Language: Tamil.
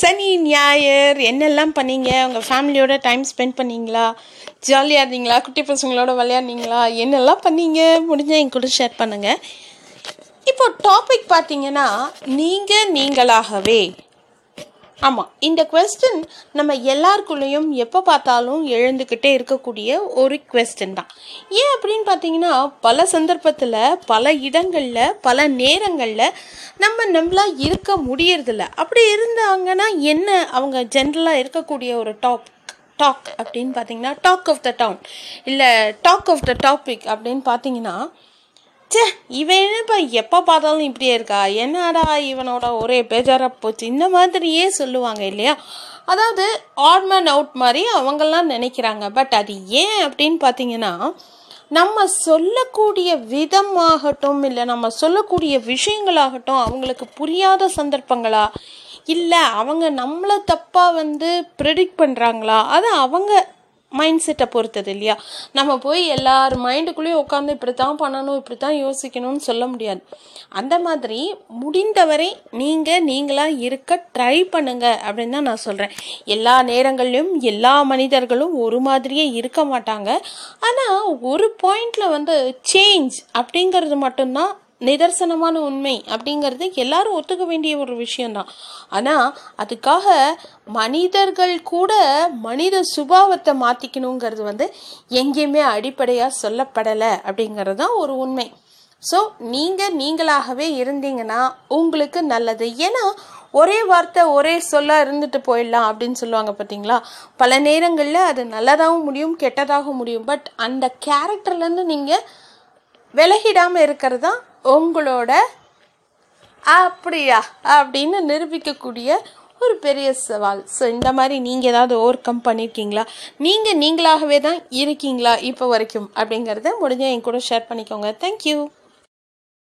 சனி ஞாயிறு என்னெல்லாம் பண்ணீங்க? உங்கள் ஃபேமிலியோட டைம் ஸ்பெண்ட் பண்ணீங்களா? ஜாலியாக இருந்தீங்களா குட்டி பசங்களோட விளையாடுனீங்களா? என்னெல்லாம் பண்ணீங்க? முடிஞ்சால் என் கூட ஷேர் பண்ணுங்கள் இப்போ டாபிக் பார்த்தீங்கன்னா நீங்கள் நீங்களாகவே ஆமாம் இந்த கொஸ்டின் நம்ம எல்லாருக்குள்ளேயும் எப்போ பார்த்தாலும் எழுந்துக்கிட்டே இருக்கக்கூடிய ஒரு கொஸ்டின் தான். ஏன் அப்படின்னு பார்த்தீங்கன்னா பல சந்தர்ப்பத்தில் பல இடங்களில் பல நேரங்களில் நம்ம நம்மளாக இருக்க முடியறதில்ல. அப்படி இருந்தாங்கன்னா என்ன அவங்க ஜென்ரலாக இருக்கக்கூடிய ஒரு டாப் டாக் அப்படின்னு பார்த்தீங்கன்னா டாக் ஆஃப் த டவுன் இல்லை டாக் ஆஃப் த டாபிக் அப்படின்னு பார்த்தீங்கன்னா ச்சே இவன் என்னப்பா எப்போ பார்த்தாலும் இப்படியே இருக்கா? என்னடா இவனோட ஒரே பேஜாராக போச்சு? இந்த மாதிரியே சொல்லுவாங்க இல்லையா? அதாவது ஆட்மேன் அவுட் மாதிரி அவங்கெல்லாம் நினைக்கிறாங்க. பட் அது ஏன் அப்படின்னு பார்த்தீங்கன்னா நம்ம சொல்லக்கூடிய விதமாகட்டும் இல்லை நம்ம சொல்லக்கூடிய விஷயங்களாகட்டும் அவங்களுக்கு புரியாத சந்தர்ப்பங்களா? இல்லை அவங்க நம்மளை தப்பாக வந்து ப்ரெடிக்ட் பண்ணுறாங்களா அது அவங்க மைண்ட் செட்டை பொறுத்தது இல்லையா? நம்ம போய் எல்லார் மைண்டுக்குள்ளேயும் உட்காந்து இப்படி தான் பண்ணணும் இப்படி தான் யோசிக்கணும்னு சொல்ல முடியாது. அந்த மாதிரி முடிந்தவரை நீங்கள் நீங்களாக இருக்க ட்ரை பண்ணுங்க அப்படின்னு தான் நான் சொல்கிறேன் எல்லா நேரங்கள்லையும் எல்லா மனிதர்களும் ஒரு மாதிரியே இருக்க மாட்டாங்க. ஆனால் ஒரு பாயிண்டில் வந்து சேஞ்ச் அப்படிங்கிறது மட்டும்தான் நிதர்சனமான உண்மை அப்படிங்கிறது எல்லாரும் ஒத்துக்க வேண்டிய ஒரு விஷயம்தான். ஆனால் அதுக்காக மனிதர்கள் கூட மனித சுபாவத்தை மாற்றிக்கணுங்கிறது வந்து எங்கேயுமே அடிப்படையாக சொல்லப்படலை அப்படிங்கிறது தான் ஒரு உண்மை. ஸோ நீங்கள் நீங்களாகவே இருந்தீங்கன்னா உங்களுக்கு நல்லது. ஏன்னா ஒரே வார்த்தை ஒரே சொல்லாக இருந்துட்டு போயிடலாம் அப்படின்னு சொல்லுவாங்க பார்த்தீங்களா பல நேரங்களில் அது நல்லதாகவும் முடியும் கெட்டதாகவும் முடியும். பட் அந்த கேரக்டர்லேருந்து நீங்கள் விலகிடாமல் இருக்கிறது தான் உங்களோட அப்படியா அப்படின்னு நிரூபிக்கக்கூடிய ஒரு பெரிய சவால். ஸோ இந்த மாதிரி நீங்கள் ஏதாவது ஓவர் கம் பண்ணியிருக்கீங்களா நீங்கள் நீங்களாகவே தான் இருக்கீங்களா இப்போ வரைக்கும்? அப்படிங்கிறத முடிஞ்ச என் கூட ஷேர் பண்ணிக்கோங்க. தேங்க்யூ